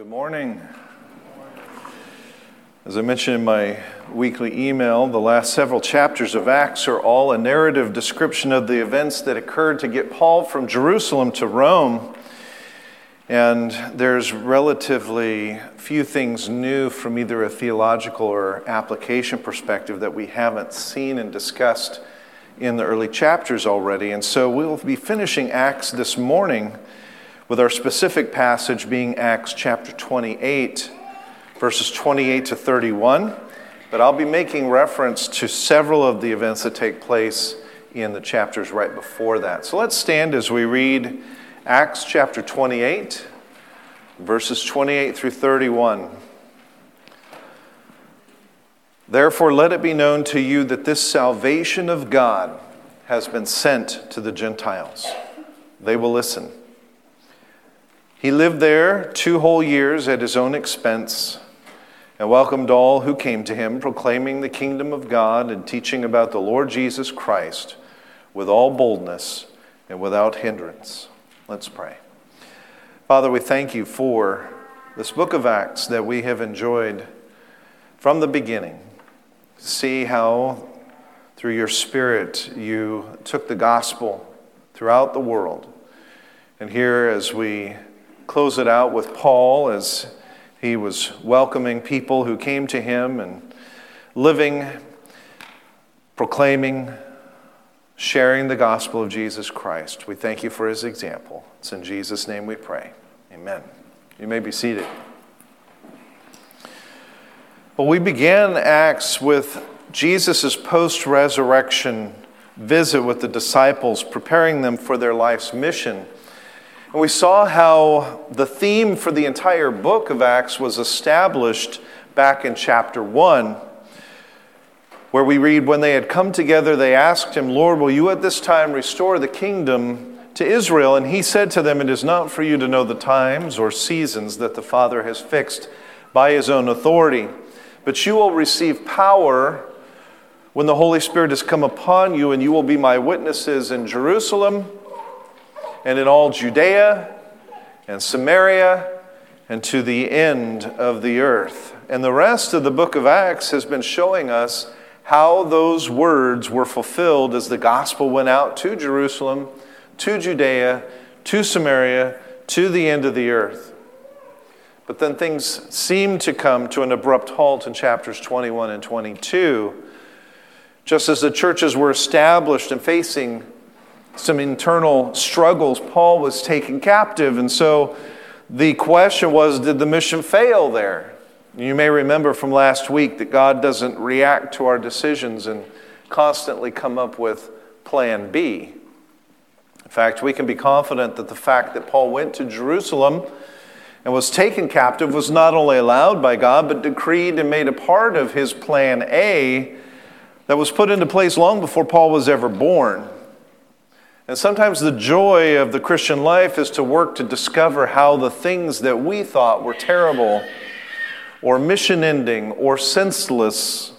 Good morning. As I mentioned in my weekly email, the last several chapters of Acts are all a narrative description of the events that occurred to get Paul from Jerusalem to Rome. And there's relatively few things new from either a theological or application perspective that we haven't seen and discussed in the early chapters already. And so we'll be finishing Acts this morning with our specific passage being Acts chapter 28, verses 28 to 31. But I'll be making reference to several of the events that take place in the chapters right before that. So let's stand as we read Acts chapter 28, verses 28 through 31. Therefore, let it be known to you that this salvation of God has been sent to the Gentiles. They will listen. He lived there two whole years at his own expense and welcomed all who came to him, proclaiming the kingdom of God and teaching about the Lord Jesus Christ with all boldness and without hindrance. Let's pray. Father, we thank you for this book of Acts that we have enjoyed from the beginning. See how, through your Spirit, you took the gospel throughout the world. And here, as we close it out with Paul as he was welcoming people who came to him and living, proclaiming, sharing the gospel of Jesus Christ. We thank you for his example. It's in Jesus' name we pray. Amen. You may be seated. Well, we began Acts with Jesus' post resurrection visit with the disciples, preparing them for their life's mission. And we saw how the theme for the entire book of Acts was established back in chapter 1, where we read, When they had come together, they asked him, Lord, will you at this time restore the kingdom to Israel? And he said to them, It is not for you to know the times or seasons that the Father has fixed by his own authority, but you will receive power when the Holy Spirit has come upon you, and you will be my witnesses in Jerusalem and in all Judea and Samaria and to the end of the earth. And the rest of the book of Acts has been showing us how those words were fulfilled as the gospel went out to Jerusalem, to Judea, to Samaria, to the end of the earth. But then things seem to come to an abrupt halt in chapters 21 and 22. Just as the churches were established and facing some internal struggles. Paul was taken captive. And so the question was did the mission fail there? You may remember from last week that God doesn't react to our decisions and constantly come up with plan B. In fact, we can be confident that the fact that Paul went to Jerusalem and was taken captive was not only allowed by God, but decreed and made a part of his plan A that was put into place long before Paul was ever born. And sometimes the joy of the Christian life is to work to discover how the things that we thought were terrible or mission ending or senseless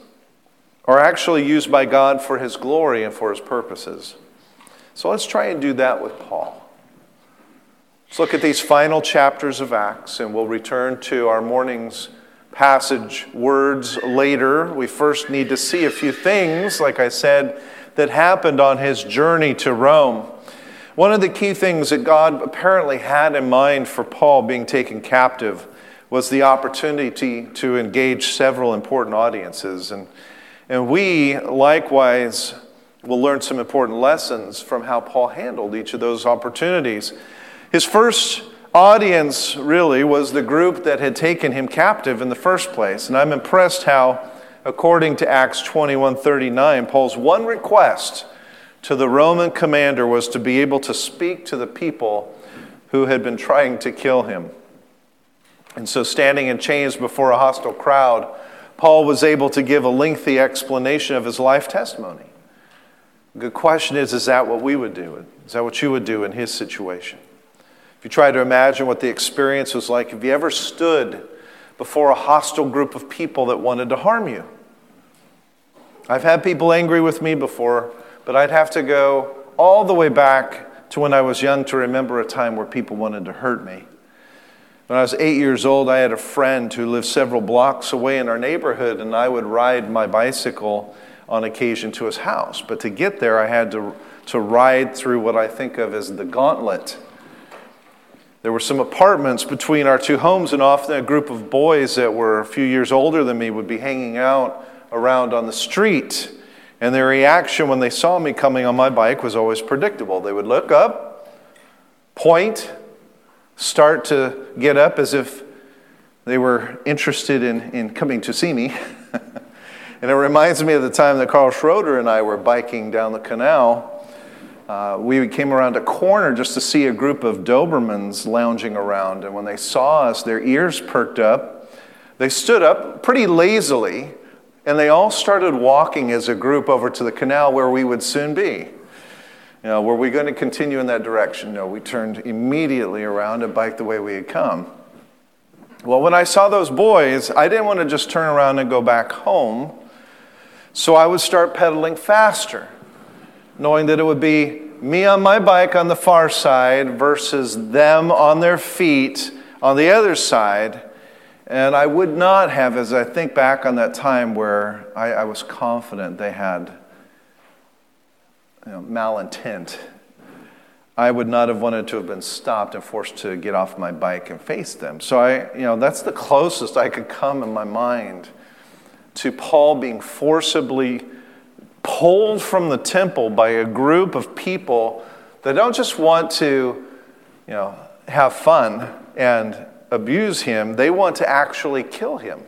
are actually used by God for His glory and for His purposes. So let's try and do that with Paul. Let's look at these final chapters of Acts, and we'll return to our morning's passage words later. We first need to see a few things, like I said that happened on his journey to Rome. One of the key things that God apparently had in mind for Paul being taken captive was the opportunity to engage several important audiences. And, and we likewise will learn some important lessons from how Paul handled each of those opportunities. His first audience really was the group that had taken him captive in the first place. And I'm impressed how according to Acts 21:39, Paul's one request to the Roman commander was to be able to speak to the people who had been trying to kill him. And so standing in chains before a hostile crowd, Paul was able to give a lengthy explanation of his life testimony. The question is is that what we would do? Is that what you would do in his situation? If you try to imagine what the experience was like, have you ever stood before a hostile group of people that wanted to harm you. I've had people angry with me before, but I'd have to go all the way back to when I was young to remember a time where people wanted to hurt me. When I was eight years old, I had a friend who lived several blocks away in our neighborhood, and I would ride my bicycle on occasion to his house. But to get there, I had to, to ride through what I think of as the gauntlet. There were some apartments between our two homes, and often a group of boys that were a few years older than me would be hanging out around on the street. And their reaction when they saw me coming on my bike was always predictable. They would look up, point, start to get up as if they were interested in, in coming to see me. and it reminds me of the time that Carl Schroeder and I were biking down the canal. Uh, we came around a corner just to see a group of Dobermans lounging around. And when they saw us, their ears perked up. They stood up pretty lazily, and they all started walking as a group over to the canal where we would soon be. You know, were we going to continue in that direction? No, we turned immediately around and biked the way we had come. Well, when I saw those boys, I didn't want to just turn around and go back home. So I would start pedaling faster, knowing that it would be me on my bike on the far side versus them on their feet on the other side. And I would not have, as I think back on that time where I, I was confident they had you know, malintent, I would not have wanted to have been stopped and forced to get off my bike and face them. So I, you know, that's the closest I could come in my mind to Paul being forcibly pulled from the temple by a group of people that don't just want to, you know, have fun and abuse him, they want to actually kill him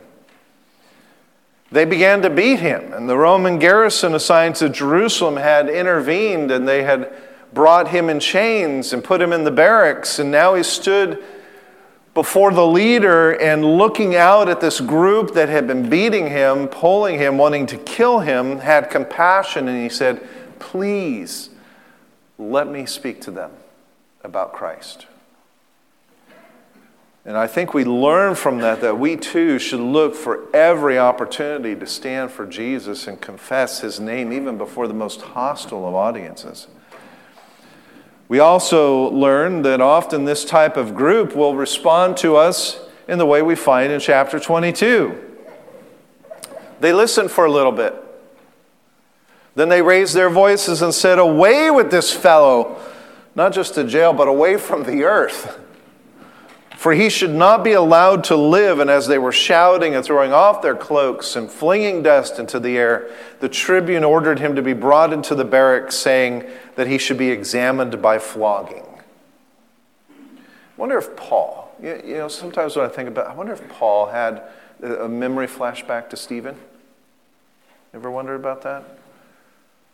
they began to beat him. And the Roman garrison assigned to Jerusalem had intervened and they had brought him in chains and put him in the barracks. And now he stood before the leader and looking out at this group that had been beating him, pulling him, wanting to kill him, had compassion. And he said, Please let me speak to them about Christ. And I think we learn from that that we too should look for every opportunity to stand for Jesus and confess his name even before the most hostile of audiences. We also learn that often this type of group will respond to us in the way we find in chapter 22. They listened for a little bit. Then they raised their voices and said, Away with this fellow, not just to jail, but away from the earth for he should not be allowed to live. And as they were shouting and throwing off their cloaks and flinging dust into the air, the tribune ordered him to be brought into the barracks, saying that he should be examined by flogging. I wonder if Paul, you know, sometimes when I think about I wonder if Paul had a memory flashback to Stephen. Ever wondered about that?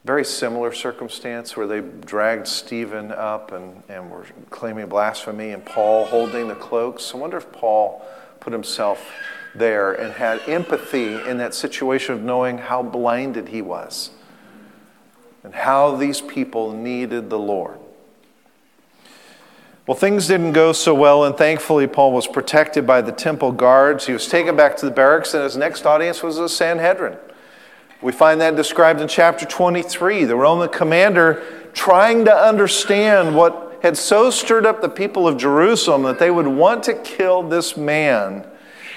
Very similar circumstance where they dragged Stephen up and, and were claiming blasphemy, and Paul holding the cloaks. I wonder if Paul put himself there and had empathy in that situation of knowing how blinded he was and how these people needed the Lord. Well, things didn't go so well, and thankfully, Paul was protected by the temple guards. He was taken back to the barracks, and his next audience was the Sanhedrin. We find that described in chapter 23. The Roman commander trying to understand what had so stirred up the people of Jerusalem that they would want to kill this man.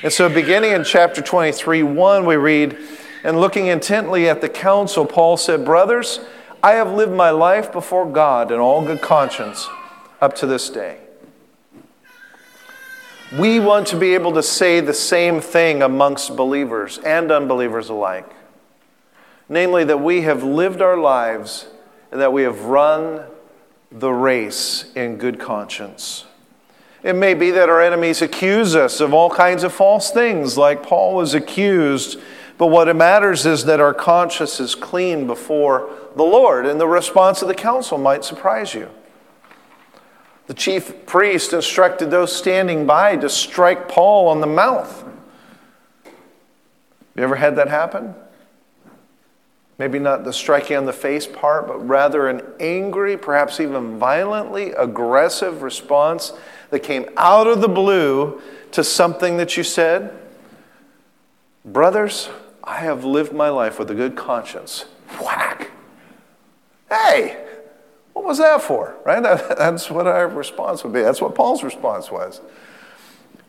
And so, beginning in chapter 23, 1, we read, And looking intently at the council, Paul said, Brothers, I have lived my life before God in all good conscience up to this day. We want to be able to say the same thing amongst believers and unbelievers alike namely, that we have lived our lives and that we have run the race in good conscience. It may be that our enemies accuse us of all kinds of false things, like Paul was accused, but what it matters is that our conscience is clean before the Lord, and the response of the council might surprise you. The chief priest instructed those standing by to strike Paul on the mouth. You ever had that happen? Maybe not the striking on the face part, but rather an angry, perhaps even violently aggressive response that came out of the blue to something that you said. Brothers, I have lived my life with a good conscience. Whack. Hey, what was that for? Right? That, that's what our response would be. That's what Paul's response was.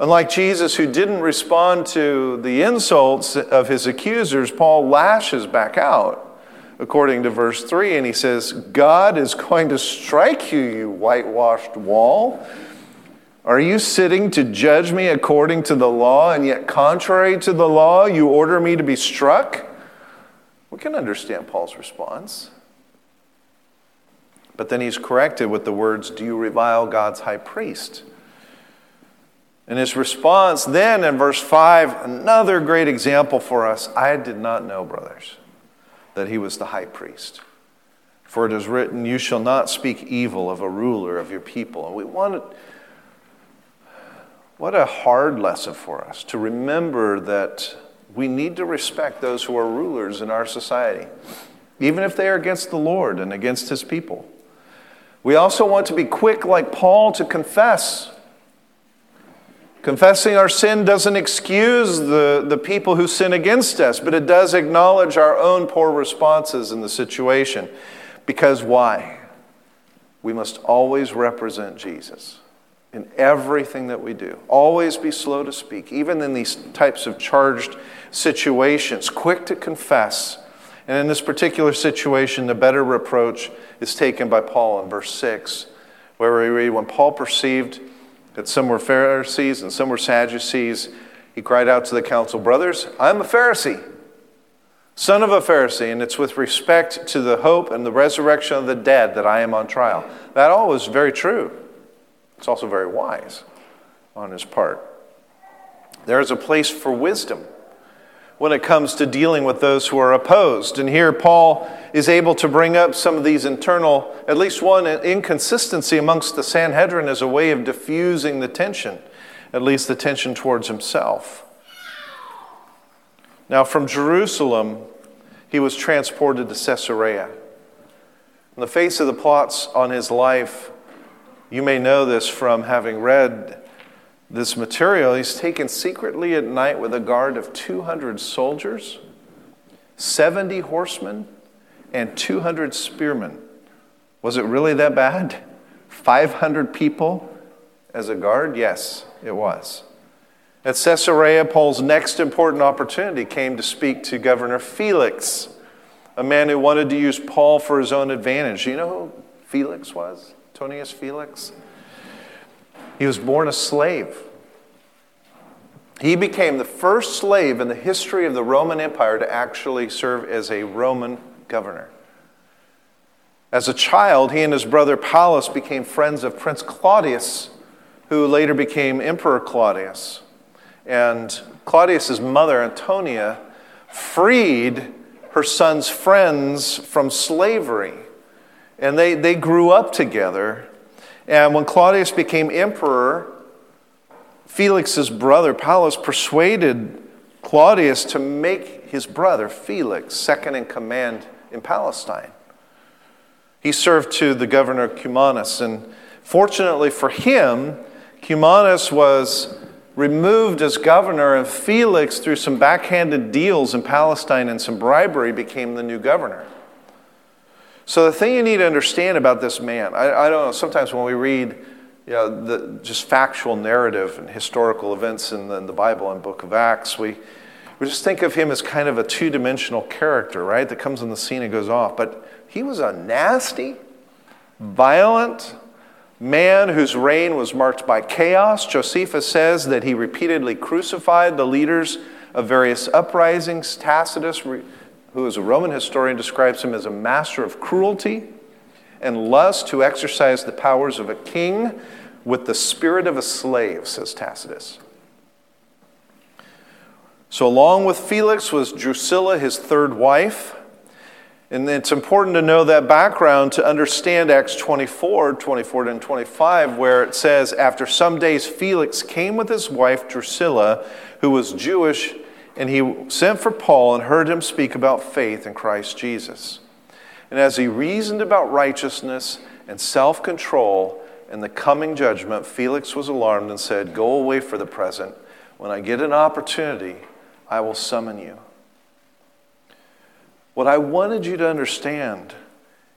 Unlike Jesus, who didn't respond to the insults of his accusers, Paul lashes back out, according to verse 3, and he says, God is going to strike you, you whitewashed wall. Are you sitting to judge me according to the law, and yet, contrary to the law, you order me to be struck? We can understand Paul's response. But then he's corrected with the words, Do you revile God's high priest? And his response then in verse 5, another great example for us I did not know, brothers, that he was the high priest. For it is written, You shall not speak evil of a ruler of your people. And we want what a hard lesson for us to remember that we need to respect those who are rulers in our society, even if they are against the Lord and against his people. We also want to be quick, like Paul, to confess Confessing our sin doesn't excuse the, the people who sin against us, but it does acknowledge our own poor responses in the situation. Because why? We must always represent Jesus in everything that we do. Always be slow to speak, even in these types of charged situations, quick to confess. And in this particular situation, the better reproach is taken by Paul in verse 6, where we read, When Paul perceived that some were Pharisees and some were Sadducees, he cried out to the council, Brothers, I'm a Pharisee, son of a Pharisee, and it's with respect to the hope and the resurrection of the dead that I am on trial. That all is very true. It's also very wise on his part. There is a place for wisdom when it comes to dealing with those who are opposed. And here Paul is able to bring up some of these internal, at least one uh, inconsistency amongst the Sanhedrin as a way of diffusing the tension, at least the tension towards himself. Now, from Jerusalem, he was transported to Caesarea. In the face of the plots on his life, you may know this from having read this material, he's taken secretly at night with a guard of 200 soldiers, 70 horsemen, and 200 spearmen. Was it really that bad? 500 people as a guard? Yes, it was. At Caesarea, Paul's next important opportunity came to speak to Governor Felix, a man who wanted to use Paul for his own advantage. You know who Felix was? Antonius Felix? He was born a slave. He became the first slave in the history of the Roman Empire to actually serve as a Roman governor. As a child, he and his brother Paulus became friends of Prince Claudius, who later became Emperor Claudius. And Claudius's mother, Antonia, freed her son's friends from slavery. And they, they grew up together. And when Claudius became emperor, Felix's brother, Paulus, persuaded Claudius to make his brother, Felix, second in command in Palestine. He served to the governor Cumanus, and fortunately for him, Cumanus was removed as governor, and Felix, through some backhanded deals in Palestine and some bribery, became the new governor. So, the thing you need to understand about this man, I, I don't know, sometimes when we read you know, the just factual narrative and historical events in the, in the Bible and book of Acts, we, we just think of him as kind of a two dimensional character, right, that comes on the scene and goes off. But he was a nasty, violent man whose reign was marked by chaos. Josephus says that he repeatedly crucified the leaders of various uprisings. Tacitus, who is a Roman historian, describes him as a master of cruelty and lust to exercise the powers of a king with the spirit of a slave, says Tacitus. So, along with Felix was Drusilla, his third wife. And it's important to know that background to understand Acts 24, 24 and 25, where it says, After some days, Felix came with his wife Drusilla, who was Jewish, and he sent for Paul and heard him speak about faith in Christ Jesus. And as he reasoned about righteousness and self control and the coming judgment, Felix was alarmed and said, Go away for the present. When I get an opportunity, I will summon you. What I wanted you to understand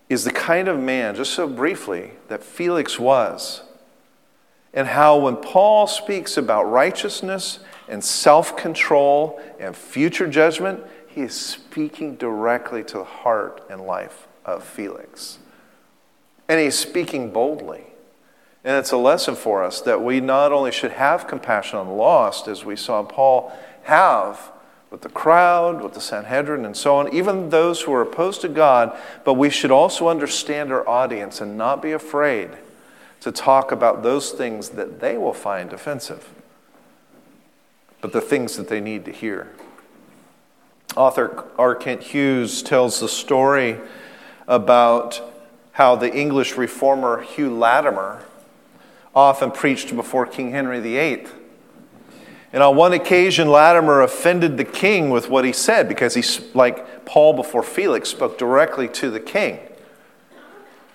is the kind of man, just so briefly, that Felix was. and how when Paul speaks about righteousness and self control and future judgment, he is speaking directly to the heart and life of Felix. And he's speaking boldly. And it's a lesson for us that we not only should have compassion on the lost, as we saw Paul have with the crowd, with the Sanhedrin, and so on, even those who are opposed to God, but we should also understand our audience and not be afraid to talk about those things that they will find offensive, but the things that they need to hear. Author R. Kent Hughes tells the story about how the English reformer Hugh Latimer often preached before King Henry VIII. And on one occasion, Latimer offended the king with what he said because he, like Paul before Felix, spoke directly to the king.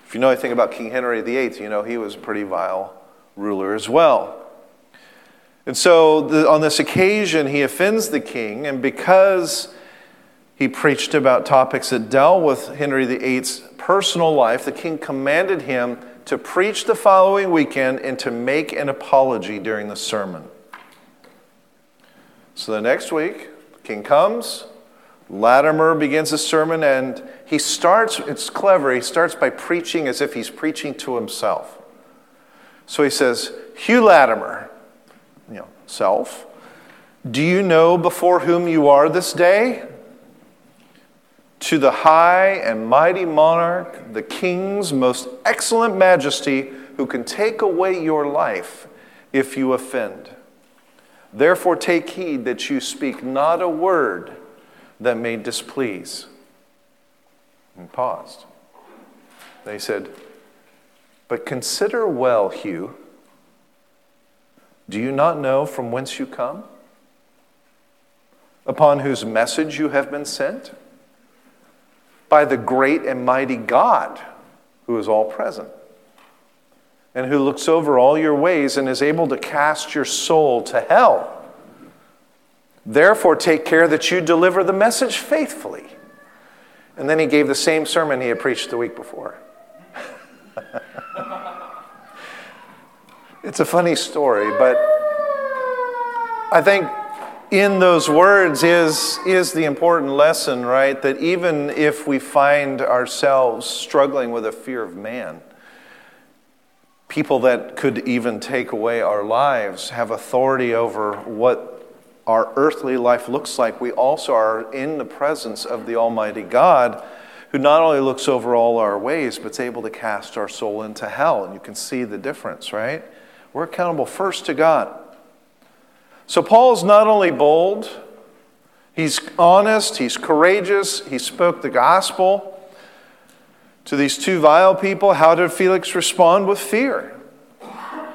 If you know anything about King Henry VIII, you know he was a pretty vile ruler as well. And so the, on this occasion, he offends the king, and because he preached about topics that dealt with Henry VIII's personal life, the king commanded him to preach the following weekend and to make an apology during the sermon. So the next week, the king comes, Latimer begins his sermon, and he starts, it's clever, he starts by preaching as if he's preaching to himself. So he says, Hugh Latimer, self, do you know before whom you are this day? To the high and mighty monarch, the king's most excellent majesty, who can take away your life if you offend. Therefore, take heed that you speak not a word that may displease. And paused. They said, But consider well, Hugh. Do you not know from whence you come? Upon whose message you have been sent? By the great and mighty God who is all present and who looks over all your ways and is able to cast your soul to hell. Therefore, take care that you deliver the message faithfully. And then he gave the same sermon he had preached the week before. it's a funny story, but I think in those words is, is the important lesson, right? That even if we find ourselves struggling with a fear of man, people that could even take away our lives have authority over what our earthly life looks like, we also are in the presence of the Almighty God who not only looks over all our ways, but is able to cast our soul into hell. And you can see the difference, right? We're accountable first to God. So Paul's not only bold, he's honest, he's courageous, he spoke the gospel to these two vile people. How did Felix respond? With fear,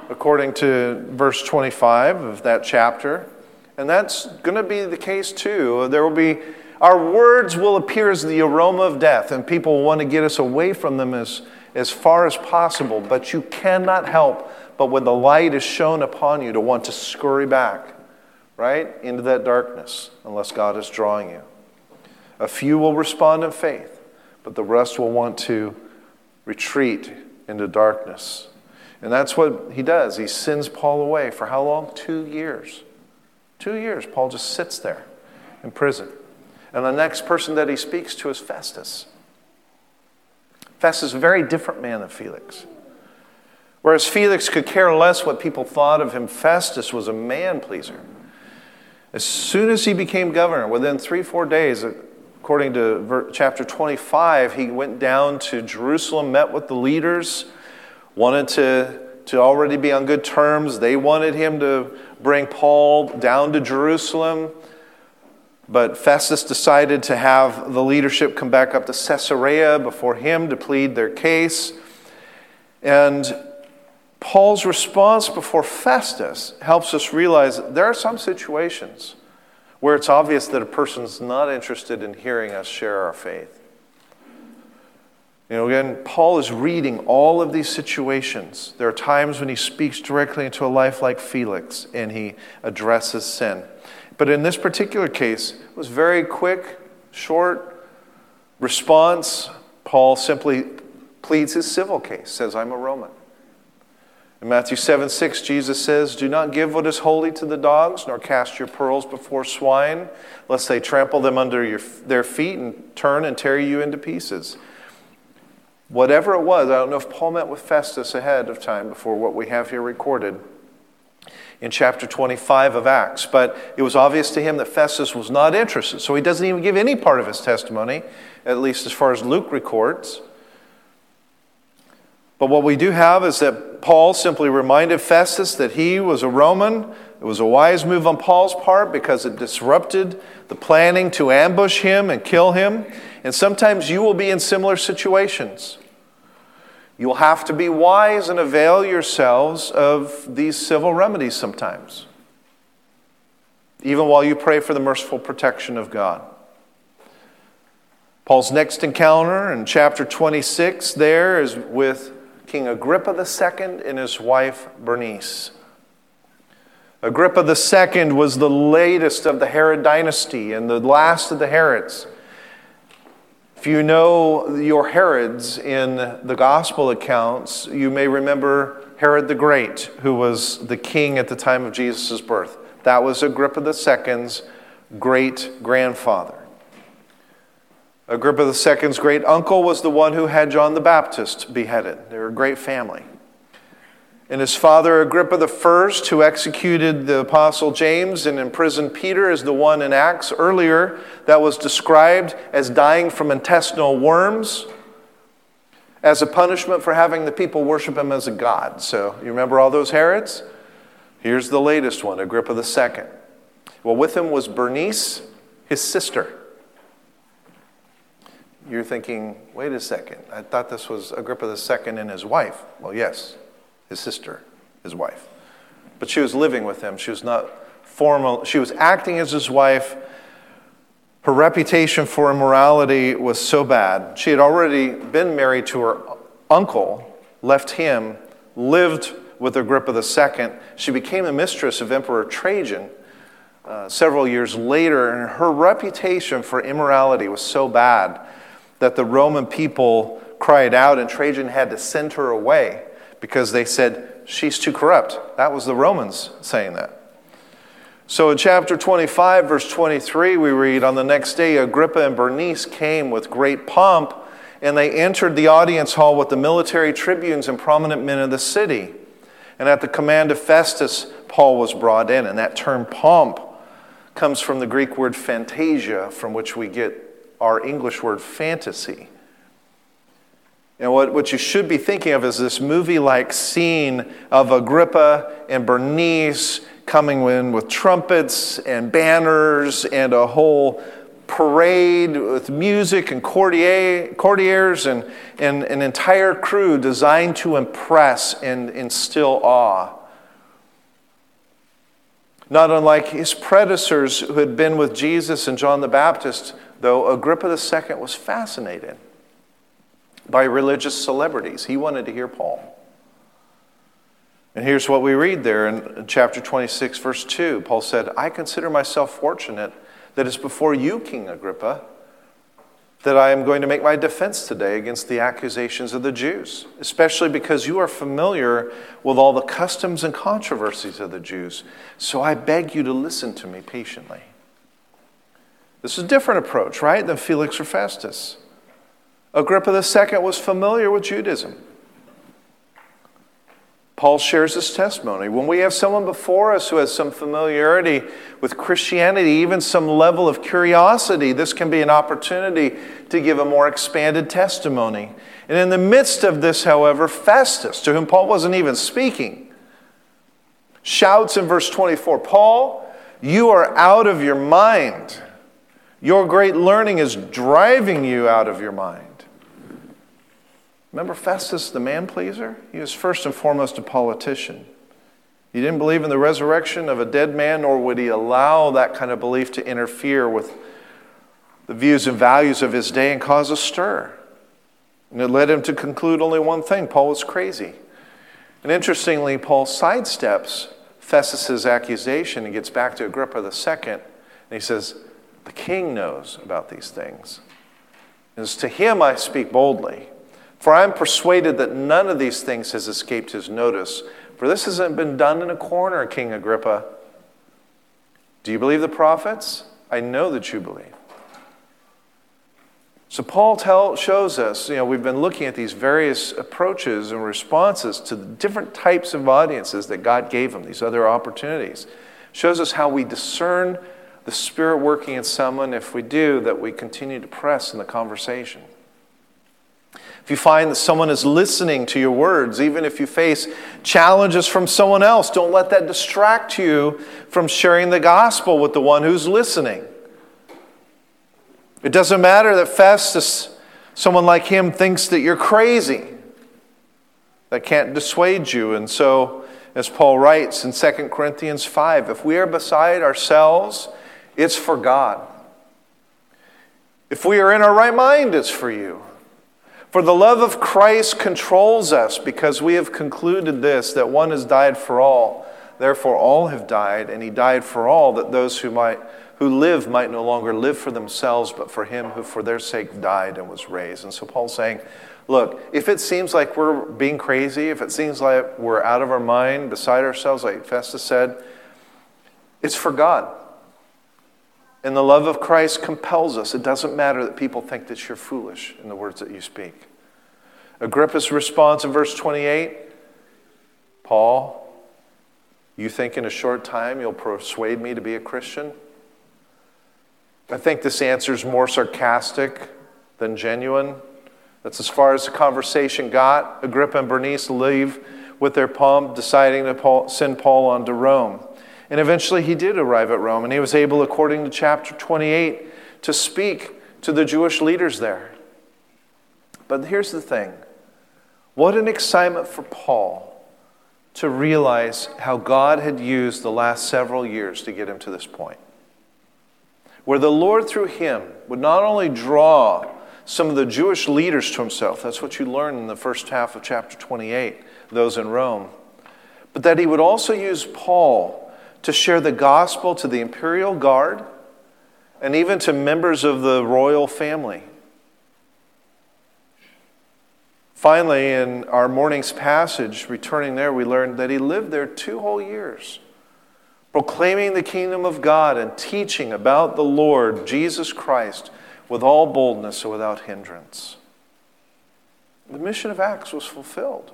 according to verse 25 of that chapter. And that's going to be the case too. There will be, our words will appear as the aroma of death, and people want to get us away from them as, as far as possible. But you cannot help but when the light is shown upon you to want to scurry back, right, into that darkness, unless God is drawing you. A few will respond in faith, but the rest will want to retreat into darkness. And that's what he does. He sends Paul away for how long? Two years. Two years, Paul just sits there in prison. And the next person that he speaks to is Festus. Festus is a very different man than Felix. Whereas Felix could care less what people thought of him, Festus was a man pleaser. As soon as he became governor, within three, four days, according to chapter 25, he went down to Jerusalem, met with the leaders, wanted to, to already be on good terms. They wanted him to bring Paul down to Jerusalem. But Festus decided to have the leadership come back up to Caesarea before him to plead their case. And Paul's response before Festus helps us realize there are some situations where it's obvious that a person's not interested in hearing us share our faith. You know, again, Paul is reading all of these situations. There are times when he speaks directly into a life like Felix and he addresses sin. But in this particular case, it was very quick, short response. Paul simply pleads his civil case, says, I'm a Roman. In Matthew 7 6, Jesus says, Do not give what is holy to the dogs, nor cast your pearls before swine, lest they trample them under your, their feet and turn and tear you into pieces. Whatever it was, I don't know if Paul met with Festus ahead of time before what we have here recorded in chapter 25 of Acts, but it was obvious to him that Festus was not interested. So he doesn't even give any part of his testimony, at least as far as Luke records. But what we do have is that Paul simply reminded Festus that he was a Roman. It was a wise move on Paul's part because it disrupted the planning to ambush him and kill him. And sometimes you will be in similar situations. You will have to be wise and avail yourselves of these civil remedies sometimes, even while you pray for the merciful protection of God. Paul's next encounter in chapter 26 there is with King Agrippa II and his wife Bernice. Agrippa II was the latest of the Herod dynasty and the last of the Herods. If you know your Herods in the gospel accounts, you may remember Herod the Great, who was the king at the time of Jesus' birth. That was Agrippa II's great grandfather. Agrippa II's great uncle was the one who had John the Baptist beheaded. They were a great family. And his father, Agrippa I, who executed the apostle James and imprisoned Peter, is the one in Acts earlier that was described as dying from intestinal worms as a punishment for having the people worship him as a god. So, you remember all those Herods? Here's the latest one, Agrippa II. Well, with him was Bernice, his sister. You're thinking, wait a second, I thought this was Agrippa II and his wife. Well, yes, his sister, his wife. But she was living with him. She was not formal, she was acting as his wife. Her reputation for immorality was so bad. She had already been married to her uncle, left him, lived with Agrippa II. She became the mistress of Emperor Trajan uh, several years later, and her reputation for immorality was so bad that the Roman people cried out, and Trajan had to send her away because they said, She's too corrupt. That was the Romans saying that. So in chapter 25, verse 23, we read On the next day, Agrippa and Bernice came with great pomp, and they entered the audience hall with the military tribunes and prominent men of the city. And at the command of Festus, Paul was brought in. And that term pomp comes from the Greek word fantasia, from which we get our English word fantasy. And what, what you should be thinking of is this movie like scene of Agrippa and Bernice coming in with trumpets and banners and a whole parade with music and courtier, courtiers and, and an entire crew designed to impress and instill awe. Not unlike his predecessors who had been with Jesus and John the Baptist, though Agrippa II was fascinated by religious celebrities. He wanted to hear Paul. And here's what we read there in chapter 26, verse 2. Paul said, I consider myself fortunate that it's before you, King Agrippa, that I am going to make my defense today against the accusations of the Jews, especially because you are familiar with all the customs and controversies of the Jews. So I beg you to listen to me patiently. This is a different approach, right, than Felix or Festus. Agrippa II was familiar with Judaism. Paul shares his testimony. When we have someone before us who has some familiarity with Christianity, even some level of curiosity, this can be an opportunity to give a more expanded testimony. And in the midst of this, however, Festus, to whom Paul wasn't even speaking, shouts in verse 24 Paul, you are out of your mind. Your great learning is driving you out of your mind. Remember Festus, the man pleaser? He was first and foremost a politician. He didn't believe in the resurrection of a dead man, nor would he allow that kind of belief to interfere with the views and values of his day and cause a stir. And it led him to conclude only one thing Paul was crazy. And interestingly, Paul sidesteps Festus's accusation and gets back to Agrippa II, and he says, the king knows about these things. As to him I speak boldly, for I am persuaded that none of these things has escaped his notice, For this hasn't been done in a corner, King Agrippa. Do you believe the prophets? I know that you believe. So Paul tell, shows us, you know, we've been looking at these various approaches and responses to the different types of audiences that God gave him, these other opportunities. Shows us how we discern the Spirit working in someone. If we do, that we continue to press in the conversation. If you find that someone is listening to your words, even if you face challenges from someone else, don't let that distract you from sharing the gospel with the one who's listening. It doesn't matter that Festus, someone like him, thinks that you're crazy. That can't dissuade you. And so, as Paul writes in 2 Corinthians 5, if we are beside ourselves, it's for God. If we are in our right mind, it's for you. For the love of Christ controls us because we have concluded this that one has died for all. Therefore, all have died, and he died for all, that those who might who live might no longer live for themselves, but for him who for their sake died and was raised. And so Paul's saying, look, if it seems like we're being crazy, if it seems like we're out of our mind, beside ourselves, like Festus said, it's for God. And the love of Christ compels us. It doesn't matter that people think that you're foolish in the words that you speak. Agrippa's response in verse 28 Paul, you think in a short time you'll persuade me to be a Christian? I think this answer is more sarcastic than genuine. That's as far as the conversation got. Agrippa and Bernice leave with their palm, deciding to send Paul on to Rome. And eventually he did arrive at Rome, and he was able, according to chapter 28, to speak to the Jewish leaders there. But here's the thing what an excitement for Paul to realize how God had used the last several years to get him to this point where the Lord, through him, would not only draw some of the Jewish leaders to himself, that's what you learn in the first half of chapter 28, those in Rome, but that he would also use Paul to share the gospel to the imperial guard and even to members of the royal family. Finally, in our morning's passage, returning there, we learned that he lived there two whole years proclaiming the kingdom of God and teaching about the Lord Jesus Christ with all boldness and without hindrance. The mission of Acts was fulfilled.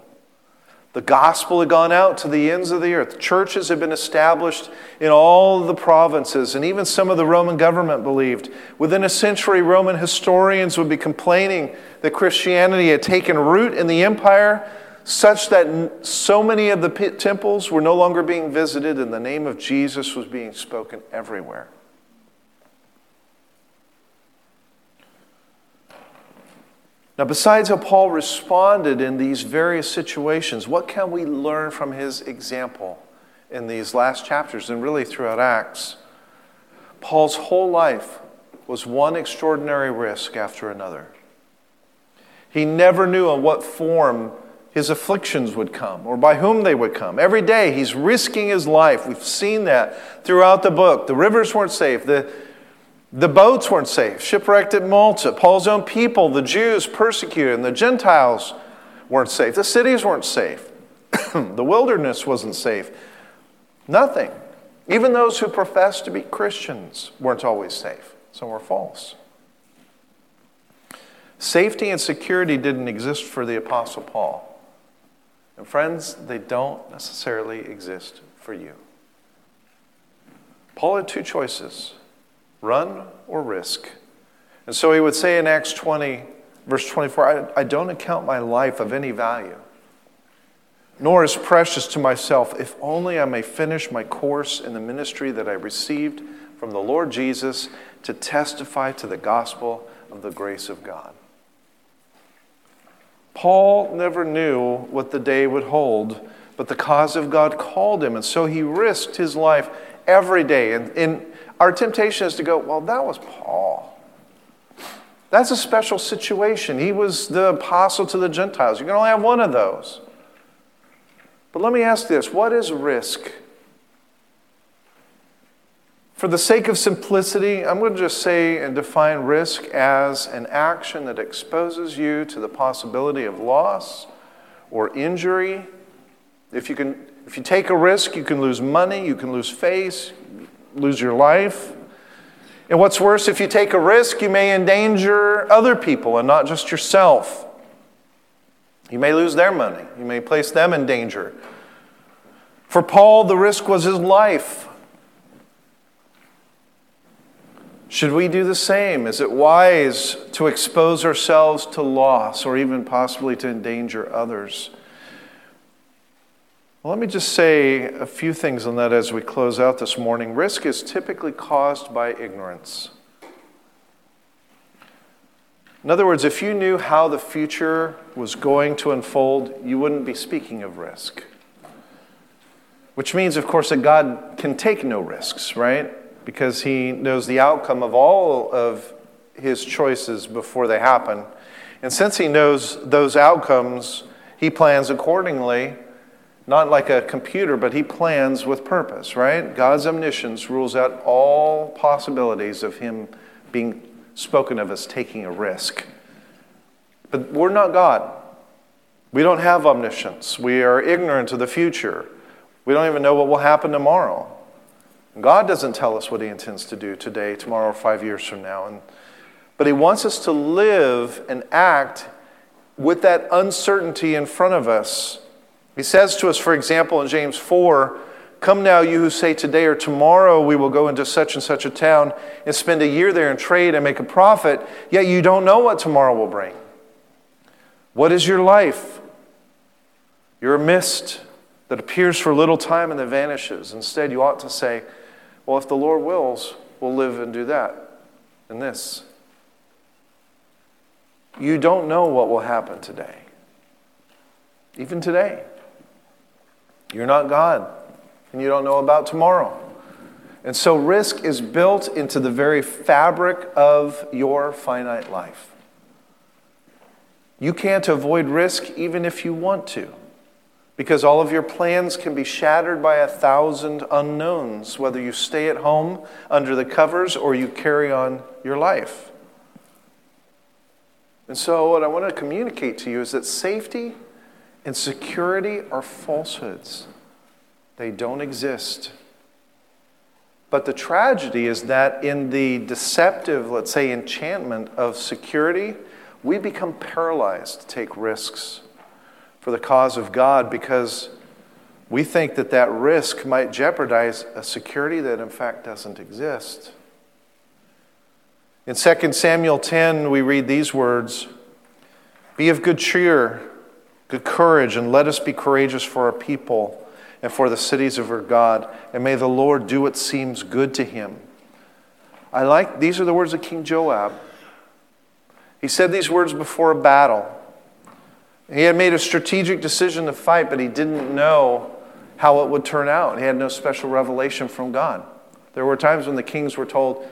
The gospel had gone out to the ends of the earth. Churches had been established in all the provinces, and even some of the Roman government believed. Within a century, Roman historians would be complaining that Christianity had taken root in the empire such that so many of the temples were no longer being visited and the name of Jesus was being spoken everywhere. Now, besides how Paul responded in these various situations, what can we learn from his example in these last chapters and really throughout Acts? Paul's whole life was one extraordinary risk after another. He never knew in what form his afflictions would come or by whom they would come. Every day he's risking his life. We've seen that throughout the book. The rivers weren't safe, the, the boats weren't safe, shipwrecked at Malta. Paul's own people, the Jews, persecuted, and the Gentiles weren't safe. The cities weren't safe. the wilderness wasn't safe. Nothing. Even those who professed to be Christians weren't always safe. Some were false. Safety and security didn't exist for the Apostle Paul. And friends, they don't necessarily exist for you. Paul had two choices run or risk. And so he would say in Acts 20, verse 24, I, I don't account my life of any value, nor is precious to myself, if only I may finish my course in the ministry that I received from the Lord Jesus to testify to the gospel of the grace of God. Paul never knew what the day would hold, but the cause of God called him, and so he risked his life every day. And, and our temptation is to go, well, that was Paul. That's a special situation. He was the apostle to the Gentiles. You can only have one of those. But let me ask this what is risk? For the sake of simplicity, I'm going to just say and define risk as an action that exposes you to the possibility of loss or injury. If you can If you take a risk, you can lose money, you can lose face, lose your life. And what's worse, if you take a risk, you may endanger other people and not just yourself. You may lose their money, you may place them in danger. For Paul, the risk was his life. Should we do the same? Is it wise to expose ourselves to loss or even possibly to endanger others? Well, let me just say a few things on that as we close out this morning. Risk is typically caused by ignorance. In other words, if you knew how the future was going to unfold, you wouldn't be speaking of risk. Which means, of course, that God can take no risks, right? Because He knows the outcome of all of His choices before they happen. And since He knows those outcomes, He plans accordingly not like a computer, but he plans with purpose, right? God's omniscience rules out all possibilities of him being spoken of as taking a risk. But we're not God. We don't have omniscience. We are ignorant of the future. We don't even know what will happen tomorrow. God doesn't tell us what he intends to do today, tomorrow, or five years from now. And, but he wants us to live and act with that uncertainty in front of us he says to us, for example, in James 4, Come now, you who say today or tomorrow we will go into such and such a town and spend a year there and trade and make a profit, yet you don't know what tomorrow will bring. What is your life? You're a mist that appears for a little time and then vanishes. Instead, you ought to say, Well, if the Lord wills, we'll live and do that and this. You don't know what will happen today, even today. You're not God, and you don't know about tomorrow. And so risk is built into the very fabric of your finite life. You can't avoid risk even if you want to, because all of your plans can be shattered by a thousand unknowns, whether you stay at home under the covers or you carry on your life. And so, what I want to communicate to you is that safety and security are falsehoods, they don't exist. But the tragedy is that in the deceptive, let's say, enchantment of security, we become paralyzed to take risks for the cause of God because we think that that risk might jeopardize a security that in fact doesn't exist. In 2 Samuel 10, we read these words Be of good cheer good courage, and let us be courageous for our people and for the cities of our God. And may the Lord do what seems good to him. I like, these are the words of King Joab. He said these words before a battle. He had made a strategic decision to fight, but he didn't know how it would turn out. He had no special revelation from God. There were times when the kings were told,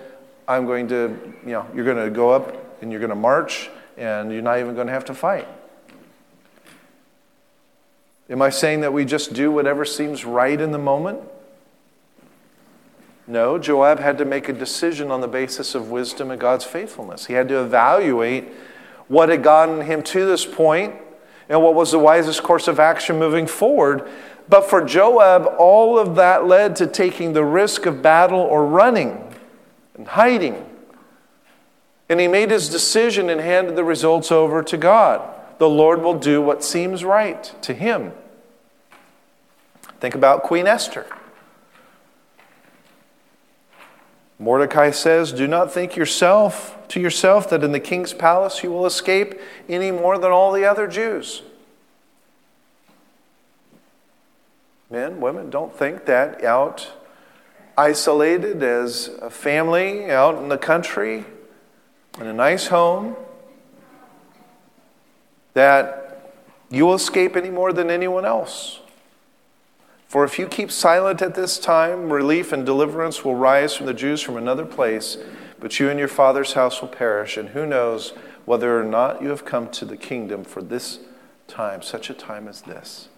I'm going to, you know, you're going to go up and you're going to march and you're not even going to have to fight. Am I saying that we just do whatever seems right in the moment? No, Joab had to make a decision on the basis of wisdom and God's faithfulness. He had to evaluate what had gotten him to this point and what was the wisest course of action moving forward. But for Joab, all of that led to taking the risk of battle or running and hiding. And he made his decision and handed the results over to God. The Lord will do what seems right to him. Think about Queen Esther. Mordecai says, Do not think yourself to yourself that in the king's palace you will escape any more than all the other Jews. Men, women, don't think that out isolated as a family out in the country in a nice home that you will escape any more than anyone else. For if you keep silent at this time, relief and deliverance will rise from the Jews from another place, but you and your father's house will perish. And who knows whether or not you have come to the kingdom for this time, such a time as this.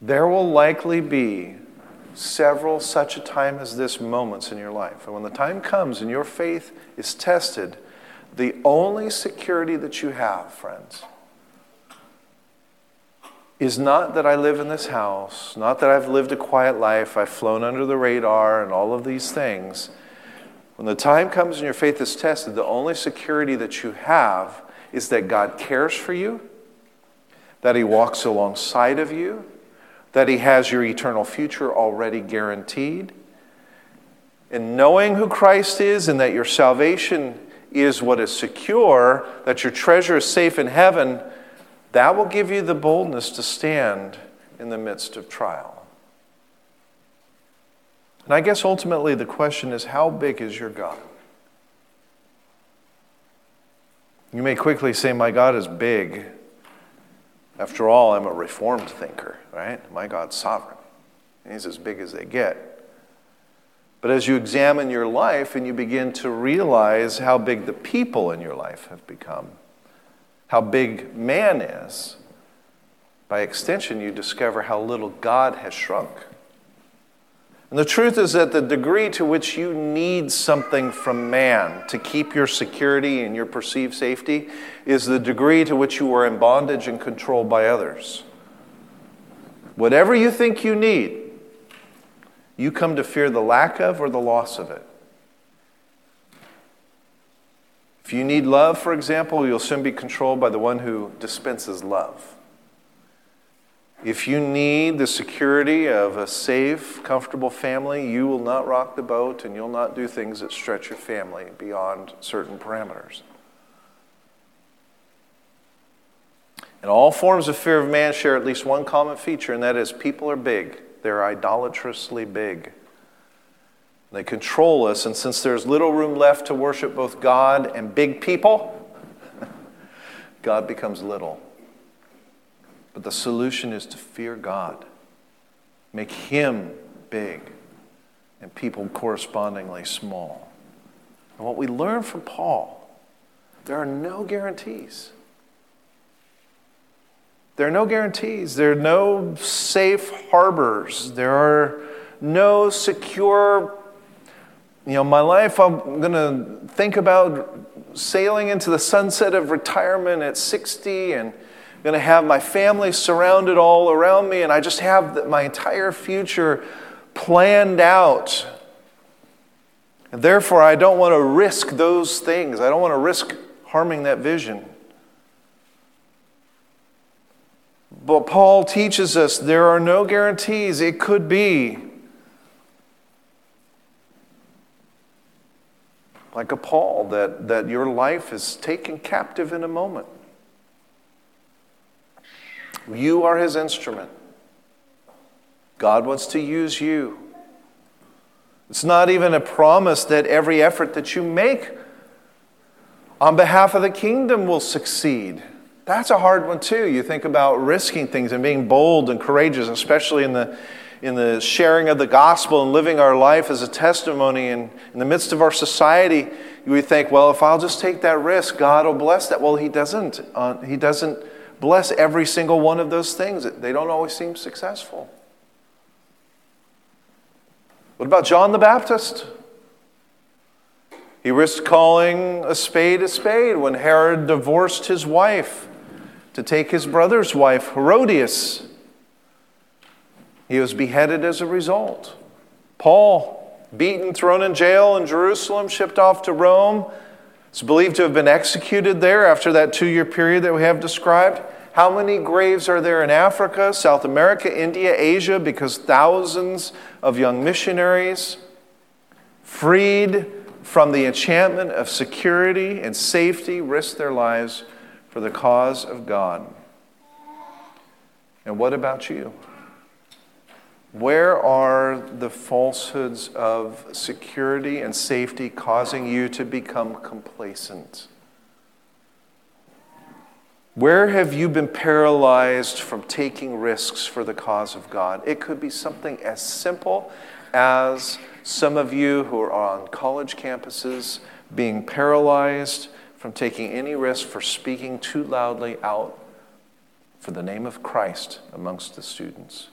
There will likely be several such a time as this moments in your life. And when the time comes and your faith is tested, the only security that you have, friends, is not that I live in this house, not that I've lived a quiet life, I've flown under the radar, and all of these things. When the time comes and your faith is tested, the only security that you have is that God cares for you, that He walks alongside of you, that He has your eternal future already guaranteed. And knowing who Christ is and that your salvation is what is secure, that your treasure is safe in heaven, that will give you the boldness to stand in the midst of trial. And I guess ultimately the question is how big is your God? You may quickly say, My God is big. After all, I'm a reformed thinker, right? My God's sovereign. He's as big as they get. But as you examine your life and you begin to realize how big the people in your life have become, how big man is, by extension, you discover how little God has shrunk. And the truth is that the degree to which you need something from man to keep your security and your perceived safety is the degree to which you are in bondage and controlled by others. Whatever you think you need, you come to fear the lack of or the loss of it. If you need love, for example, you'll soon be controlled by the one who dispenses love. If you need the security of a safe, comfortable family, you will not rock the boat and you'll not do things that stretch your family beyond certain parameters. And all forms of fear of man share at least one common feature, and that is people are big. They're idolatrously big. They control us, and since there's little room left to worship both God and big people, God becomes little. But the solution is to fear God, make Him big, and people correspondingly small. And what we learn from Paul, there are no guarantees. There are no guarantees. There are no safe harbors. There are no secure, you know, my life, I'm going to think about sailing into the sunset of retirement at 60 and I'm going to have my family surrounded all around me, and I just have my entire future planned out. And therefore, I don't want to risk those things. I don't want to risk harming that vision. But Paul teaches us there are no guarantees. It could be like a Paul that, that your life is taken captive in a moment. You are his instrument. God wants to use you. It's not even a promise that every effort that you make on behalf of the kingdom will succeed. That's a hard one, too. You think about risking things and being bold and courageous, especially in the, in the sharing of the gospel and living our life as a testimony. And in the midst of our society, we think, well, if I'll just take that risk, God will bless that. Well, He doesn't. Uh, he doesn't bless every single one of those things. They don't always seem successful. What about John the Baptist? He risked calling a spade a spade when Herod divorced his wife to take his brother's wife, Herodias. He was beheaded as a result. Paul, beaten, thrown in jail in Jerusalem, shipped off to Rome. It's believed to have been executed there after that two year period that we have described. How many graves are there in Africa, South America, India, Asia? Because thousands of young missionaries, freed from the enchantment of security and safety, risked their lives for the cause of God. And what about you? Where are the falsehoods of security and safety causing you to become complacent? Where have you been paralyzed from taking risks for the cause of God? It could be something as simple as some of you who are on college campuses being paralyzed from taking any risk for speaking too loudly out for the name of Christ amongst the students.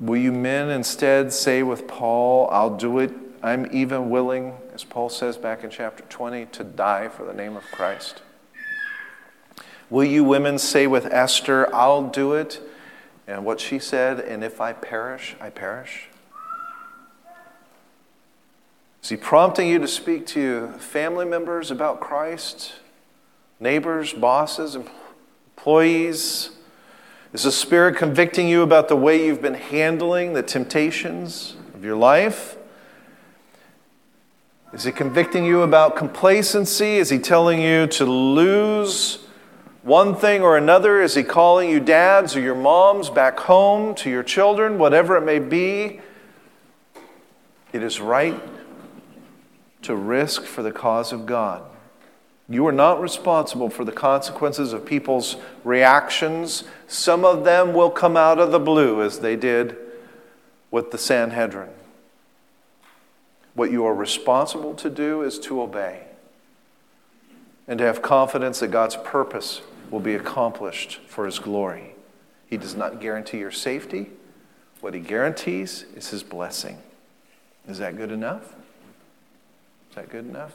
Will you men instead say with Paul, I'll do it, I'm even willing, as Paul says back in chapter 20, to die for the name of Christ? Will you women say with Esther, I'll do it? And what she said, and if I perish, I perish? Is he prompting you to speak to family members about Christ? Neighbors, bosses, employees? Is the Spirit convicting you about the way you've been handling the temptations of your life? Is he convicting you about complacency? Is he telling you to lose one thing or another? Is he calling you dads or your moms back home to your children, whatever it may be? It is right to risk for the cause of God. You are not responsible for the consequences of people's reactions. Some of them will come out of the blue, as they did with the Sanhedrin. What you are responsible to do is to obey and to have confidence that God's purpose will be accomplished for His glory. He does not guarantee your safety, what He guarantees is His blessing. Is that good enough? That good enough?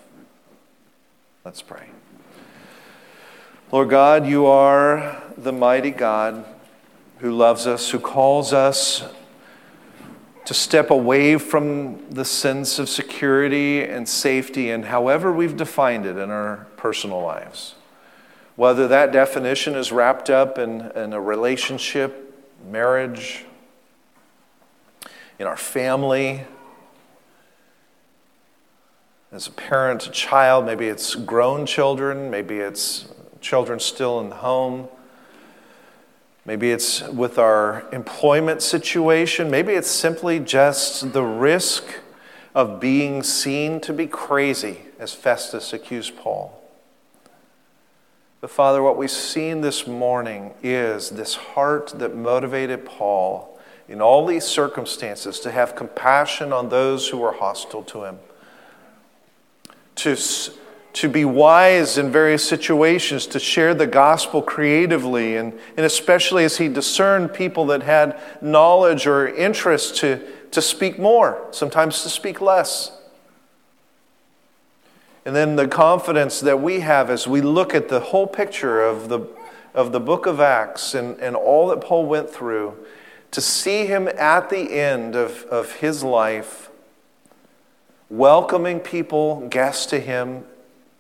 Let's pray. Lord God, you are the mighty God who loves us, who calls us to step away from the sense of security and safety and however we've defined it in our personal lives. Whether that definition is wrapped up in, in a relationship, marriage, in our family, as a parent, a child, maybe it's grown children, maybe it's children still in the home. Maybe it's with our employment situation. Maybe it's simply just the risk of being seen to be crazy, as Festus accused Paul. But Father, what we've seen this morning is this heart that motivated Paul in all these circumstances to have compassion on those who were hostile to him to, to be wise in various situations, to share the gospel creatively, and, and especially as he discerned people that had knowledge or interest to, to speak more, sometimes to speak less. And then the confidence that we have as we look at the whole picture of the, of the book of Acts and, and all that Paul went through, to see him at the end of, of his life welcoming people, guests to him,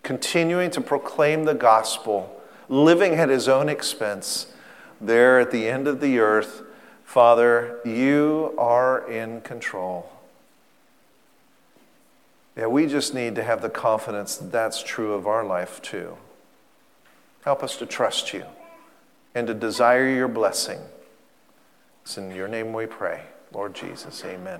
continuing to proclaim the gospel, living at his own expense there at the end of the earth. Father, you are in control. Yeah, we just need to have the confidence that that's true of our life too. Help us to trust you and to desire your blessing. It's in your name we pray, Lord Jesus. Amen.